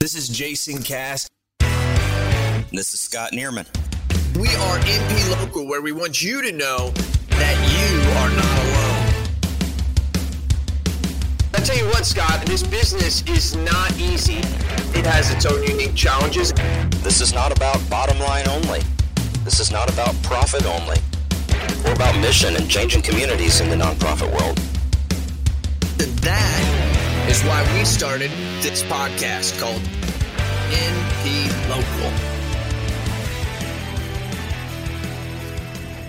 This is Jason Cass. This is Scott Neerman. We are NP Local, where we want you to know that you are not alone. I tell you what, Scott, this business is not easy. It has its own unique challenges. This is not about bottom line only. This is not about profit only. We're about mission and changing communities in the nonprofit world. That is why we started this podcast called NP Local.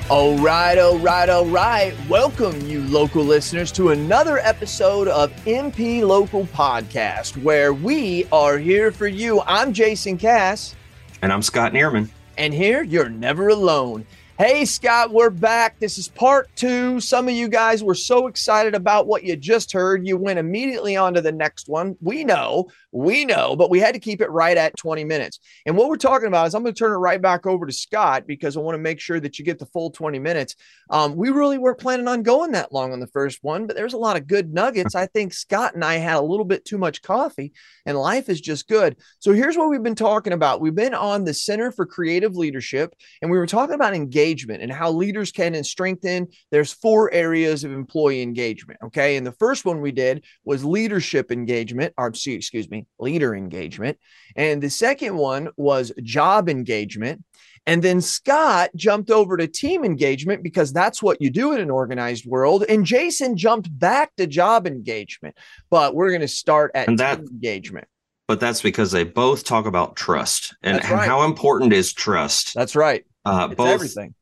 All right, all right, all right. Welcome, you local listeners, to another episode of NP Local Podcast, where we are here for you. I'm Jason Cass. And I'm Scott Neerman. And here, you're never alone. Hey, Scott, we're back. This is part two. Some of you guys were so excited about what you just heard, you went immediately on to the next one. We know, we know, but we had to keep it right at 20 minutes. And what we're talking about is I'm going to turn it right back over to Scott because I want to make sure that you get the full 20 minutes. Um, we really weren't planning on going that long on the first one, but there's a lot of good nuggets. I think Scott and I had a little bit too much coffee, and life is just good. So here's what we've been talking about. We've been on the Center for Creative Leadership, and we were talking about engagement engagement and how leaders can strengthen. There's four areas of employee engagement. Okay. And the first one we did was leadership engagement, or excuse me, leader engagement. And the second one was job engagement. And then Scott jumped over to team engagement because that's what you do in an organized world. And Jason jumped back to job engagement. But we're going to start at that, engagement. But that's because they both talk about trust and, right. and how important is trust. That's right. Uh, both everything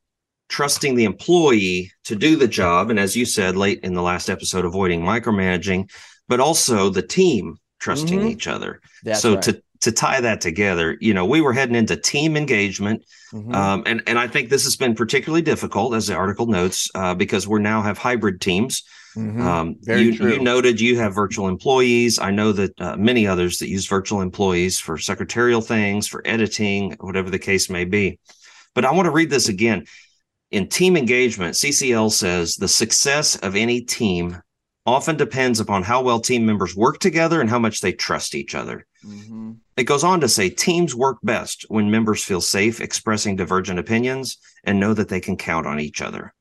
trusting the employee to do the job. And as you said late in the last episode, avoiding micromanaging, but also the team trusting mm-hmm. each other. That's so right. to to tie that together, you know, we were heading into team engagement, mm-hmm. um, and and I think this has been particularly difficult, as the article notes, uh, because we now have hybrid teams. Mm-hmm. Um, you, you, noted you have virtual employees. I know that uh, many others that use virtual employees for secretarial things, for editing, whatever the case may be. But I want to read this again. In team engagement, CCL says the success of any team often depends upon how well team members work together and how much they trust each other. Mm-hmm. It goes on to say teams work best when members feel safe expressing divergent opinions and know that they can count on each other.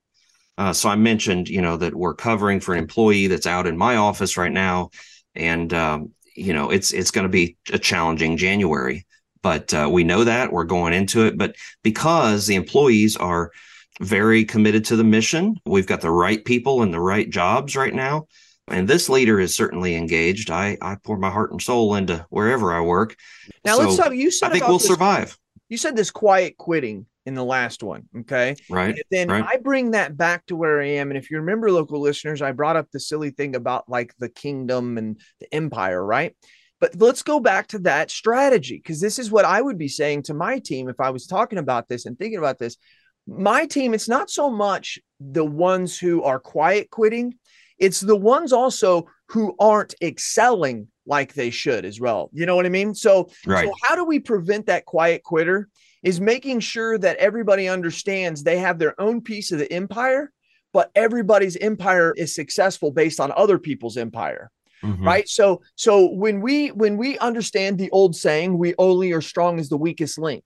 Uh, so I mentioned, you know, that we're covering for an employee that's out in my office right now, and um, you know, it's it's going to be a challenging January, but uh, we know that we're going into it. But because the employees are very committed to the mission. We've got the right people in the right jobs right now. And this leader is certainly engaged. I, I pour my heart and soul into wherever I work. Now so let's talk. You said I think we'll this, survive. You said this quiet quitting in the last one. Okay. Right. And then right. I bring that back to where I am. And if you remember, local listeners, I brought up the silly thing about like the kingdom and the empire, right? But let's go back to that strategy because this is what I would be saying to my team if I was talking about this and thinking about this my team, it's not so much the ones who are quiet quitting, it's the ones also who aren't excelling like they should as well. You know what I mean? So, right. so how do we prevent that quiet quitter? Is making sure that everybody understands they have their own piece of the empire, but everybody's empire is successful based on other people's empire. Mm-hmm. Right. So so when we when we understand the old saying, we only are strong as the weakest link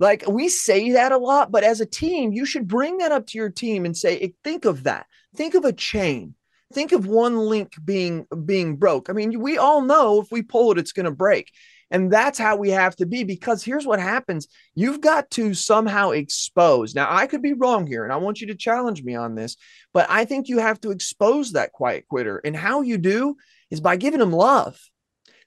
like we say that a lot, but as a team, you should bring that up to your team and say, think of that. Think of a chain. Think of one link being being broke. I mean, we all know if we pull it, it's going to break. And that's how we have to be because here's what happens. You've got to somehow expose. Now, I could be wrong here, and I want you to challenge me on this, but I think you have to expose that quiet quitter. And how you do is by giving them love.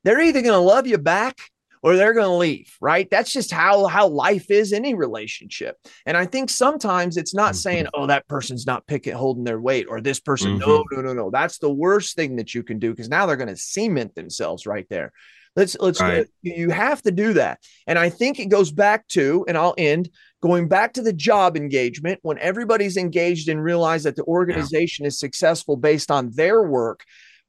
They're either going to love you back or they're going to leave, right? That's just how how life is any relationship. And I think sometimes it's not mm-hmm. saying, "Oh, that person's not picking holding their weight," or this person, mm-hmm. no, no, no, no. That's the worst thing that you can do because now they're going to cement themselves right there. Let's let's right. you have to do that. And I think it goes back to, and I'll end going back to the job engagement when everybody's engaged and realize that the organization yeah. is successful based on their work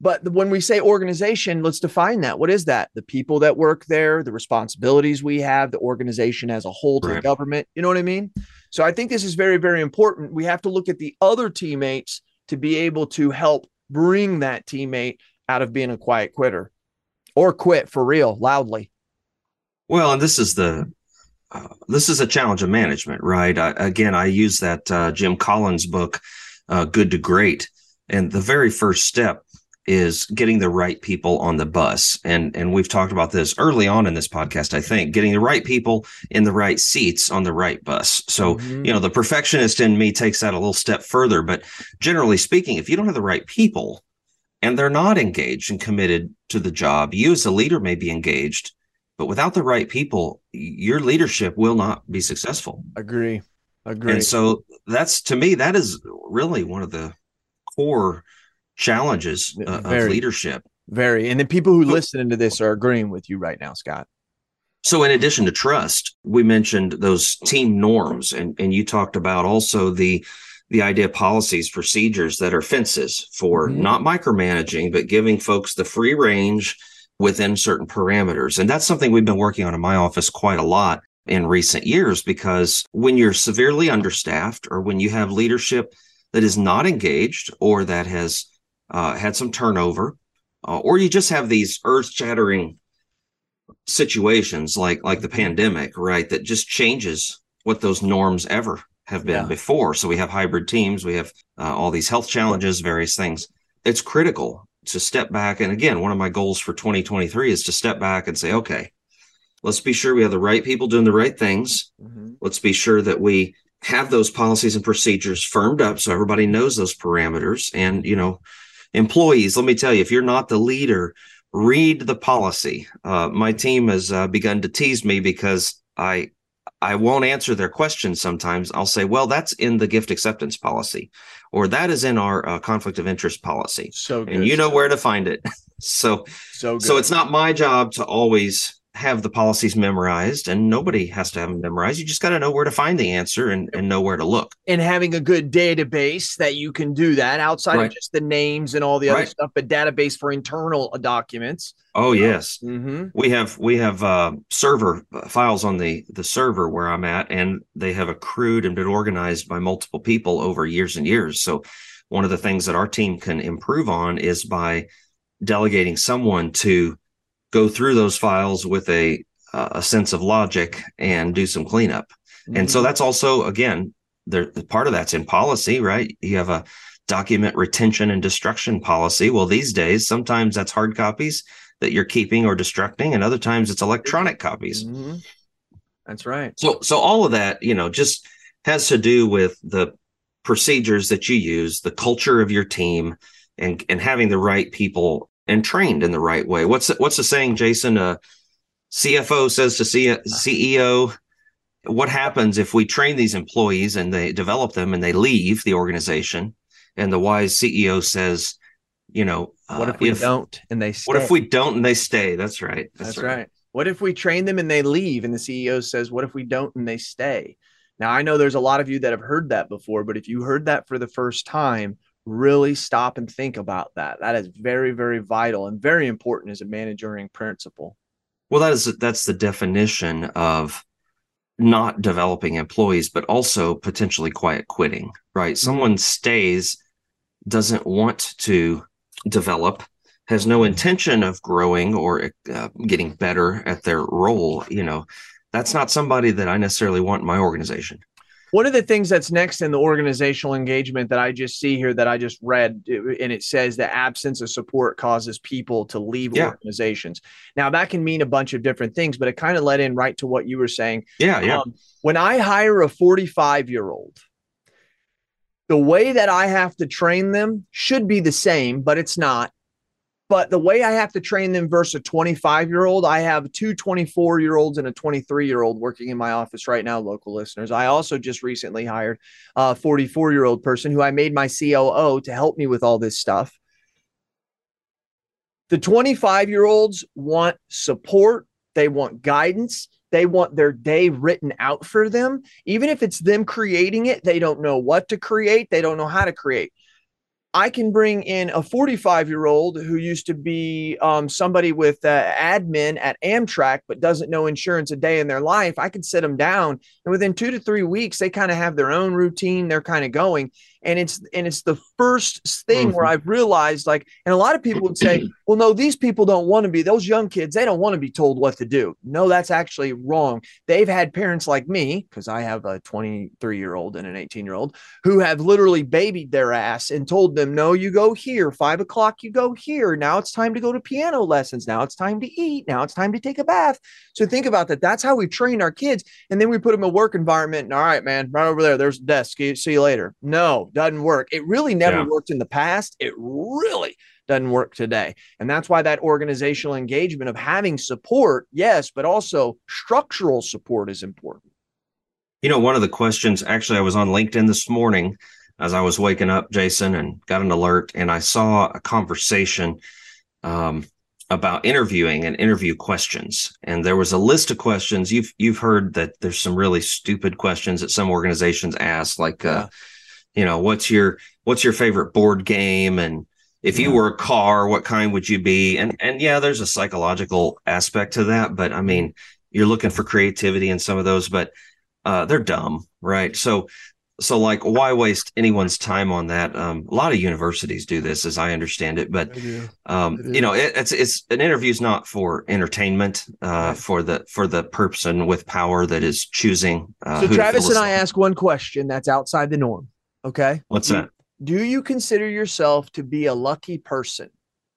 but when we say organization, let's define that. What is that? The people that work there, the responsibilities we have, the organization as a whole to right. the government. You know what I mean? So I think this is very, very important. We have to look at the other teammates to be able to help bring that teammate out of being a quiet quitter. or quit for real loudly. Well, and this is the uh, this is a challenge of management, right? I, again, I use that uh, Jim Collins book, uh, "Good to Great," and the very first step is getting the right people on the bus. And and we've talked about this early on in this podcast, I think, getting the right people in the right seats on the right bus. So, mm-hmm. you know, the perfectionist in me takes that a little step further, but generally speaking, if you don't have the right people and they're not engaged and committed to the job, you as a leader may be engaged, but without the right people, your leadership will not be successful. Agree. Agree. And so that's to me that is really one of the core challenges uh, very, of leadership. Very. And the people who listen to this are agreeing with you right now, Scott. So, in addition to trust, we mentioned those team norms, and, and you talked about also the the idea of policies, procedures that are fences for mm-hmm. not micromanaging, but giving folks the free range within certain parameters. And that's something we've been working on in my office quite a lot in recent years because when you're severely understaffed or when you have leadership that is not engaged or that has uh, had some turnover, uh, or you just have these earth shattering situations like like the pandemic, right? That just changes what those norms ever have been yeah. before. So we have hybrid teams, we have uh, all these health challenges, various things. It's critical to step back. And again, one of my goals for 2023 is to step back and say, okay, let's be sure we have the right people doing the right things. Mm-hmm. Let's be sure that we have those policies and procedures firmed up so everybody knows those parameters. And, you know, employees, let me tell you, if you're not the leader, read the policy. Uh, my team has uh, begun to tease me because I I won't answer their questions sometimes. I'll say, well, that's in the gift acceptance policy, or that is in our uh, conflict of interest policy. So, good. and you know where to find it. so, so, good. so it's not my job to always have the policies memorized and nobody has to have them memorized. You just got to know where to find the answer and, and know where to look. And having a good database that you can do that outside right. of just the names and all the right. other stuff, but database for internal documents. Oh yes, mm-hmm. we have we have uh, server uh, files on the the server where I'm at, and they have accrued and been organized by multiple people over years and years. So one of the things that our team can improve on is by delegating someone to go through those files with a uh, a sense of logic and do some cleanup. Mm-hmm. And so mm-hmm. that's also again, there part of that's in policy, right? You have a document retention and destruction policy. Well, these days sometimes that's hard copies that you're keeping or destructing, and other times it's electronic copies. Mm-hmm. That's right. So so all of that, you know, just has to do with the procedures that you use, the culture of your team, and and having the right people and trained in the right way. What's the, what's the saying, Jason? Uh, CFO says to C- CEO, what happens if we train these employees and they develop them and they leave the organization? And the wise CEO says, you know, uh, what if we if, don't and they stay? What if we don't and they stay? That's right. That's, That's right. right. What if we train them and they leave? And the CEO says, what if we don't and they stay? Now, I know there's a lot of you that have heard that before, but if you heard that for the first time, really stop and think about that. That is very, very vital and very important as a managing principle. Well, that is that's the definition of not developing employees, but also potentially quiet quitting, right? Mm-hmm. Someone stays, doesn't want to develop, has no intention of growing or uh, getting better at their role. You know, that's not somebody that I necessarily want in my organization. One of the things that's next in the organizational engagement that I just see here that I just read, and it says the absence of support causes people to leave yeah. organizations. Now, that can mean a bunch of different things, but it kind of led in right to what you were saying. Yeah, yeah. Um, when I hire a 45 year old, the way that I have to train them should be the same, but it's not. But the way I have to train them versus a 25 year old, I have two 24 year olds and a 23 year old working in my office right now, local listeners. I also just recently hired a 44 year old person who I made my COO to help me with all this stuff. The 25 year olds want support, they want guidance, they want their day written out for them. Even if it's them creating it, they don't know what to create, they don't know how to create. I can bring in a 45 year old who used to be um, somebody with uh, admin at Amtrak, but doesn't know insurance a day in their life. I can sit them down, and within two to three weeks, they kind of have their own routine. They're kind of going. And it's and it's the first thing mm-hmm. where i've realized like and a lot of people would say well no these people don't want to be those young kids they don't want to be told what to do. No that's actually wrong. They've had parents like me because i have a 23 year old and an 18 year old who have literally babied their ass and told them no you go here. Five o'clock you go here. Now it's time to go to piano lessons. Now it's time to eat. Now it's time to take a bath. So think about that. That's how we train our kids and then we put them in a work environment and all right man right over there. There's a desk. See you later. No doesn't work. It really never yeah. worked in the past. It really doesn't work today. And that's why that organizational engagement of having support, yes, but also structural support is important. You know, one of the questions actually, I was on LinkedIn this morning as I was waking up, Jason, and got an alert, and I saw a conversation um, about interviewing and interview questions. And there was a list of questions. You've you've heard that there's some really stupid questions that some organizations ask, like uh, you know what's your what's your favorite board game? And if you were a car what kind would you be? And and yeah there's a psychological aspect to that but i mean you're looking for creativity in some of those but uh, they're dumb right? So so like why waste anyone's time on that? Um, a lot of universities do this as i understand it but um, you know it, it's it's an interview is not for entertainment uh, right. for the for the person with power that is choosing uh, so travis and i ask one question that's outside the norm Okay. What's that? Do you consider yourself to be a lucky person?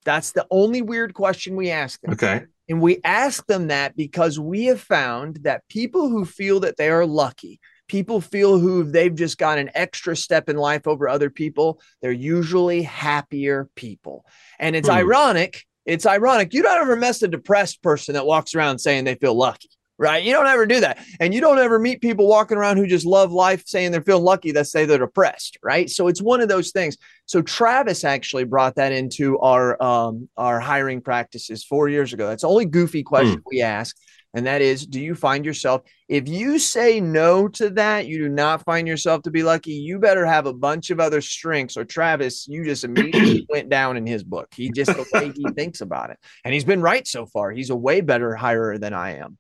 That's the only weird question we ask them. Okay. And we ask them that because we have found that people who feel that they are lucky, people feel who they've just got an extra step in life over other people, they're usually happier people. And it's hmm. ironic. It's ironic. You don't ever mess a depressed person that walks around saying they feel lucky right? You don't ever do that. And you don't ever meet people walking around who just love life saying they're feeling lucky that say they're depressed, right? So it's one of those things. So Travis actually brought that into our um, our hiring practices four years ago. That's the only goofy question mm. we ask. And that is, do you find yourself, if you say no to that, you do not find yourself to be lucky, you better have a bunch of other strengths. Or Travis, you just immediately went down in his book. He just the way he thinks about it. And he's been right so far. He's a way better hirer than I am.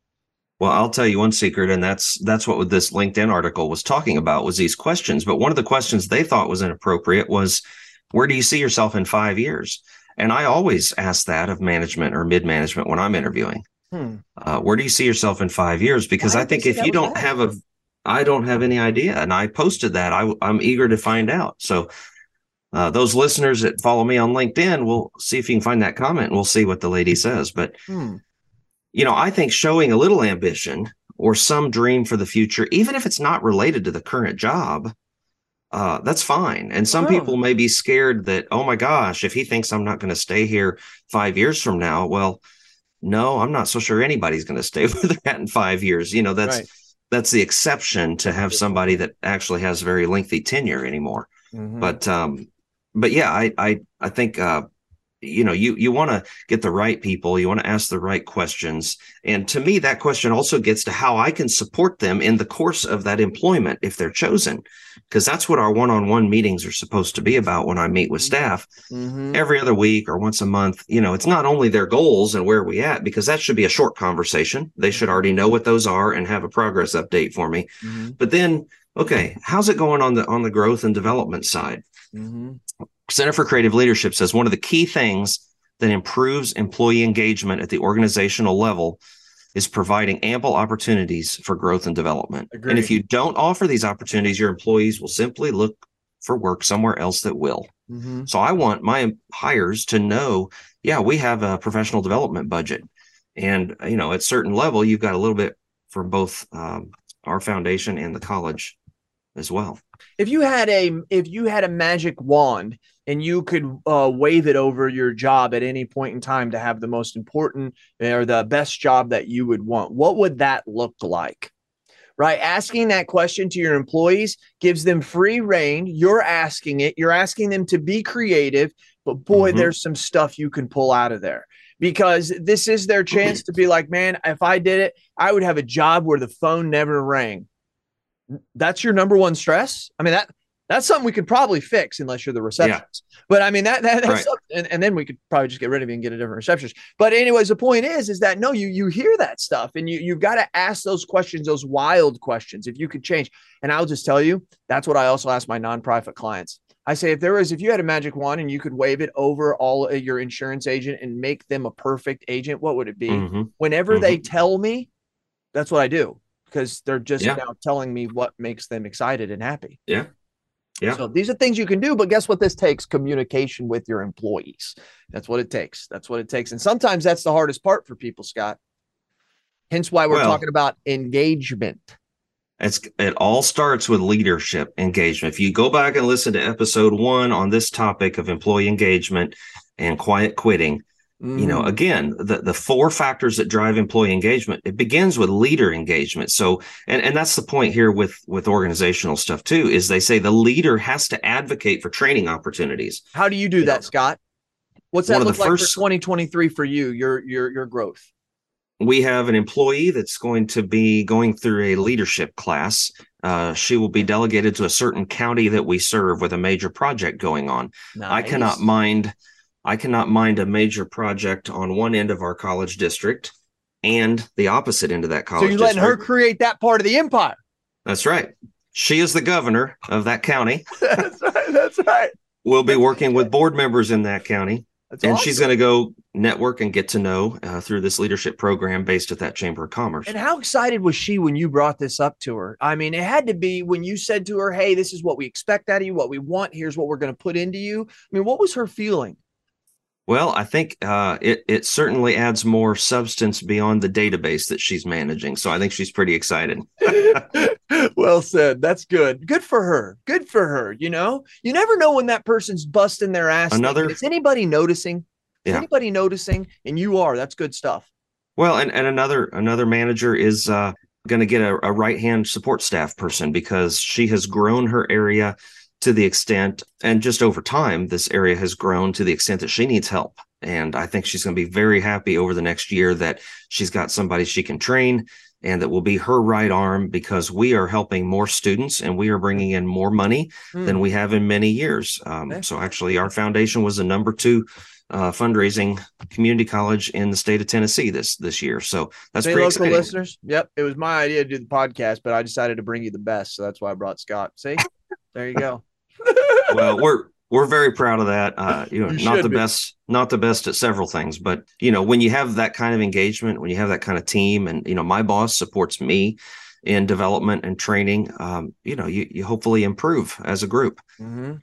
Well, I'll tell you one secret, and that's that's what this LinkedIn article was talking about was these questions. But one of the questions they thought was inappropriate was, "Where do you see yourself in five years?" And I always ask that of management or mid management when I'm interviewing. Hmm. Uh, where do you see yourself in five years? Because I, I think if you don't bad. have a, I don't have any idea, and I posted that. I, I'm eager to find out. So. Uh, those listeners that follow me on LinkedIn, we'll see if you can find that comment and we'll see what the lady says. But hmm you know, I think showing a little ambition or some dream for the future, even if it's not related to the current job, uh, that's fine. And some people may be scared that, oh my gosh, if he thinks I'm not going to stay here five years from now, well, no, I'm not so sure anybody's going to stay where they're at in five years. You know, that's right. that's the exception to have somebody that actually has very lengthy tenure anymore. Mm-hmm. But um, but yeah, I I I think uh, you know you you want to get the right people you want to ask the right questions and to me that question also gets to how i can support them in the course of that employment if they're chosen because that's what our one-on-one meetings are supposed to be about when i meet with mm-hmm. staff mm-hmm. every other week or once a month you know it's not only their goals and where we at because that should be a short conversation they should already know what those are and have a progress update for me mm-hmm. but then okay how's it going on the on the growth and development side mm-hmm. Center for Creative Leadership says one of the key things that improves employee engagement at the organizational level is providing ample opportunities for growth and development. Agreed. And if you don't offer these opportunities, your employees will simply look for work somewhere else that will. Mm-hmm. So I want my hires to know, yeah, we have a professional development budget. And, you know, at certain level, you've got a little bit from both um, our foundation and the college as well. If you had a if you had a magic wand and you could uh, wave it over your job at any point in time to have the most important or the best job that you would want, what would that look like? Right? Asking that question to your employees gives them free reign. You're asking it, you're asking them to be creative, but boy, mm-hmm. there's some stuff you can pull out of there because this is their chance to be like, man, if I did it, I would have a job where the phone never rang that's your number one stress. I mean, that That's something we could probably fix unless you're the receptionist. Yeah. But I mean that, that that's right. and, and then we could probably just get rid of you and get a different receptionist. But anyways, the point is, is that no, you you hear that stuff and you you've got to ask those questions, those wild questions. If you could change, and I'll just tell you, that's what I also ask my nonprofit clients. I say if there was, if you had a magic wand and you could wave it over all your insurance agent and make them a perfect agent, what would it be? Mm-hmm. Whenever mm-hmm. they tell me, that's what I do because they're just yeah. now telling me what makes them excited and happy. Yeah. Yeah. So these are things you can do, but guess what? This takes communication with your employees. That's what it takes. That's what it takes. And sometimes that's the hardest part for people, Scott. Hence why we're well, talking about engagement. It's it all starts with leadership engagement. If you go back and listen to episode one on this topic of employee engagement and quiet quitting, Mm. You know, mm. again, the, the four factors that drive employee engagement, it begins with leader engagement. So, and, and that's the point here with, with organizational stuff too, is they say the leader has to advocate for training opportunities. How do you do you that, know, Scott? What's that look like first, for 2023 for you, your, your, your growth? We have an employee that's going to be going through a leadership class. Uh, she will be delegated to a certain county that we serve with a major project going on. Nice. I cannot mind I cannot mind a major project on one end of our college district and the opposite end of that college. District. So you're letting district. her create that part of the empire. That's right. She is the governor of that county. that's right. That's right. We'll be working with board members in that county. That's and awesome. she's going to go network and get to know uh, through this leadership program based at that Chamber of Commerce. And how excited was she when you brought this up to her? I mean, it had to be when you said to her, Hey, this is what we expect out of you, what we want. Here's what we're going to put into you. I mean, what was her feeling? Well, I think uh, it it certainly adds more substance beyond the database that she's managing. So I think she's pretty excited. well said. That's good. Good for her. Good for her. You know, you never know when that person's busting their ass. Another. Is anybody noticing? Is yeah. anybody noticing? And you are. That's good stuff. Well, and and another another manager is uh, going to get a, a right hand support staff person because she has grown her area to the extent, and just over time, this area has grown to the extent that she needs help. And I think she's going to be very happy over the next year that she's got somebody she can train and that will be her right arm because we are helping more students and we are bringing in more money mm. than we have in many years. Um, okay. So, actually, our foundation was the number two uh, fundraising community college in the state of Tennessee this this year. So that's Say pretty local exciting. listeners. Yep, it was my idea to do the podcast, but I decided to bring you the best, so that's why I brought Scott. See, there you go well, we're we're very proud of that. Uh, you know, you not the be. best, not the best at several things, but you know, when you have that kind of engagement, when you have that kind of team, and you know, my boss supports me in development and training, um, you know, you you hopefully improve as a group. Mm-hmm.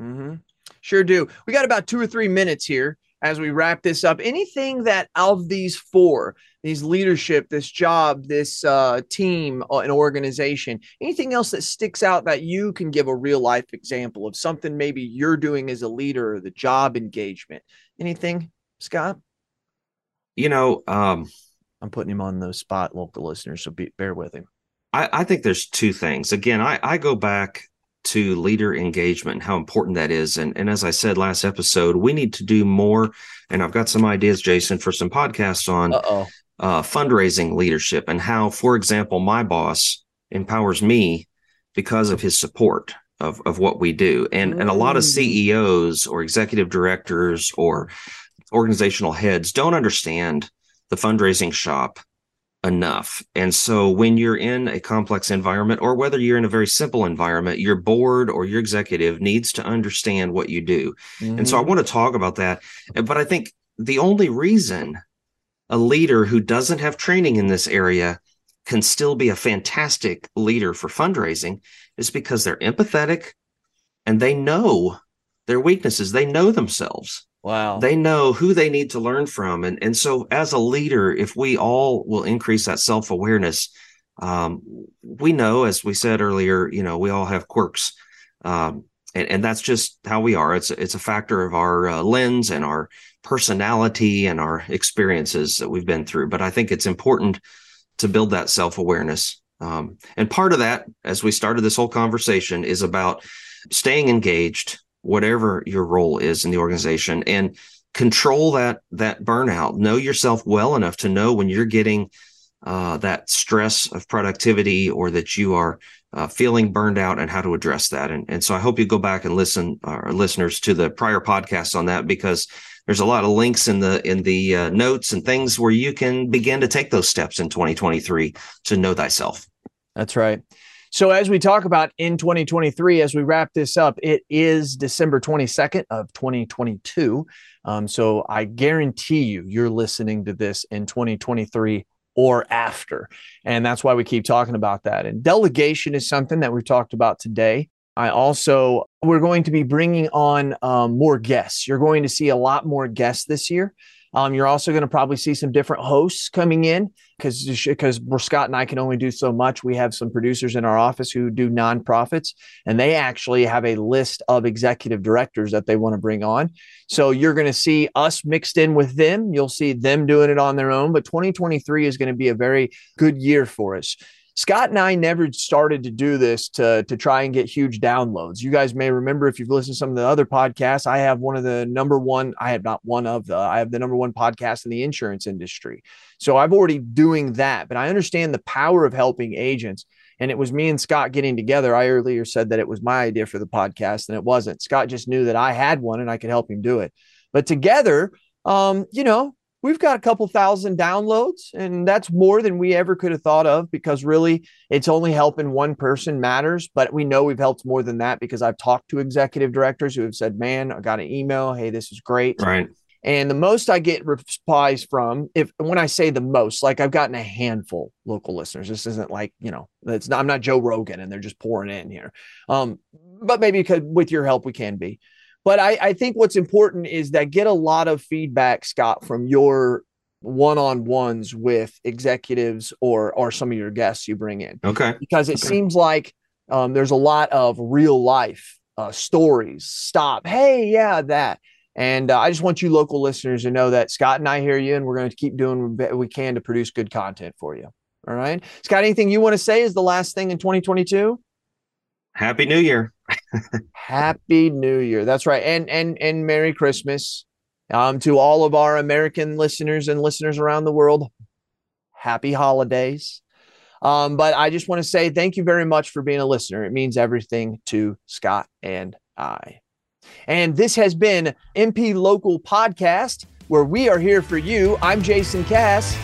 Mm-hmm. Sure do. We got about two or three minutes here as we wrap this up. Anything that of these four these leadership, this job, this uh, team, uh, an organization, anything else that sticks out that you can give a real life example of something maybe you're doing as a leader, or the job engagement, anything, Scott? You know, um, I'm putting him on the spot, local listeners, so be, bear with him. I, I think there's two things. Again, I, I go back to leader engagement and how important that is. And, and as I said last episode, we need to do more. And I've got some ideas, Jason, for some podcasts on Uh-oh uh, fundraising leadership and how, for example, my boss empowers me because of his support of, of what we do. And, and a lot of mm. CEOs or executive directors or organizational heads don't understand the fundraising shop enough. And so when you're in a complex environment or whether you're in a very simple environment, your board or your executive needs to understand what you do. Mm-hmm. And so I mm-hmm. want to talk about that. But I think the only reason a leader who doesn't have training in this area can still be a fantastic leader for fundraising is because they're empathetic and they know their weaknesses. They know themselves. Wow. They know who they need to learn from. And, and so, as a leader, if we all will increase that self awareness, um, we know, as we said earlier, you know, we all have quirks. Um, and, and that's just how we are. It's, it's a factor of our uh, lens and our personality and our experiences that we've been through. But I think it's important to build that self awareness. Um, and part of that, as we started this whole conversation, is about staying engaged, whatever your role is in the organization, and control that that burnout. Know yourself well enough to know when you're getting uh, that stress of productivity or that you are uh, feeling burned out and how to address that. And, and so I hope you go back and listen, our listeners, to the prior podcasts on that because there's a lot of links in the in the uh, notes and things where you can begin to take those steps in 2023 to know thyself. That's right. So as we talk about in 2023, as we wrap this up, it is December 22nd of 2022. Um, so I guarantee you, you're listening to this in 2023 or after. And that's why we keep talking about that. And delegation is something that we've talked about today. I also, we're going to be bringing on um, more guests. You're going to see a lot more guests this year. Um, you're also going to probably see some different hosts coming in because because Scott and I can only do so much. We have some producers in our office who do nonprofits, and they actually have a list of executive directors that they want to bring on. So you're going to see us mixed in with them. You'll see them doing it on their own. But 2023 is going to be a very good year for us. Scott and I never started to do this to, to try and get huge downloads. You guys may remember if you've listened to some of the other podcasts, I have one of the number one, I have not one of the, I have the number one podcast in the insurance industry. So I've already doing that, but I understand the power of helping agents. And it was me and Scott getting together. I earlier said that it was my idea for the podcast, and it wasn't. Scott just knew that I had one and I could help him do it. But together, um, you know, we've got a couple thousand downloads and that's more than we ever could have thought of because really it's only helping one person matters but we know we've helped more than that because i've talked to executive directors who have said man i got an email. Hey this is great. Right. And the most i get replies from if when i say the most like i've gotten a handful local listeners. This isn't like you know it's not i'm not joe rogan and they're just pouring in here. Um but maybe because with your help we can be but I, I think what's important is that get a lot of feedback, Scott, from your one-on-ones with executives or or some of your guests you bring in. Okay. Because it okay. seems like um, there's a lot of real life uh, stories. Stop. Hey, yeah, that. And uh, I just want you local listeners to know that Scott and I hear you, and we're going to keep doing what we can to produce good content for you. All right, Scott. Anything you want to say is the last thing in 2022? Happy New Year. Happy New Year. That's right. And and and Merry Christmas. Um, to all of our American listeners and listeners around the world, happy holidays. Um, but I just want to say thank you very much for being a listener. It means everything to Scott and I. And this has been NP Local Podcast, where we are here for you. I'm Jason Cass.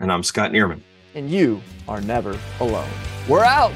And I'm Scott Neerman. And you are never alone. We're out.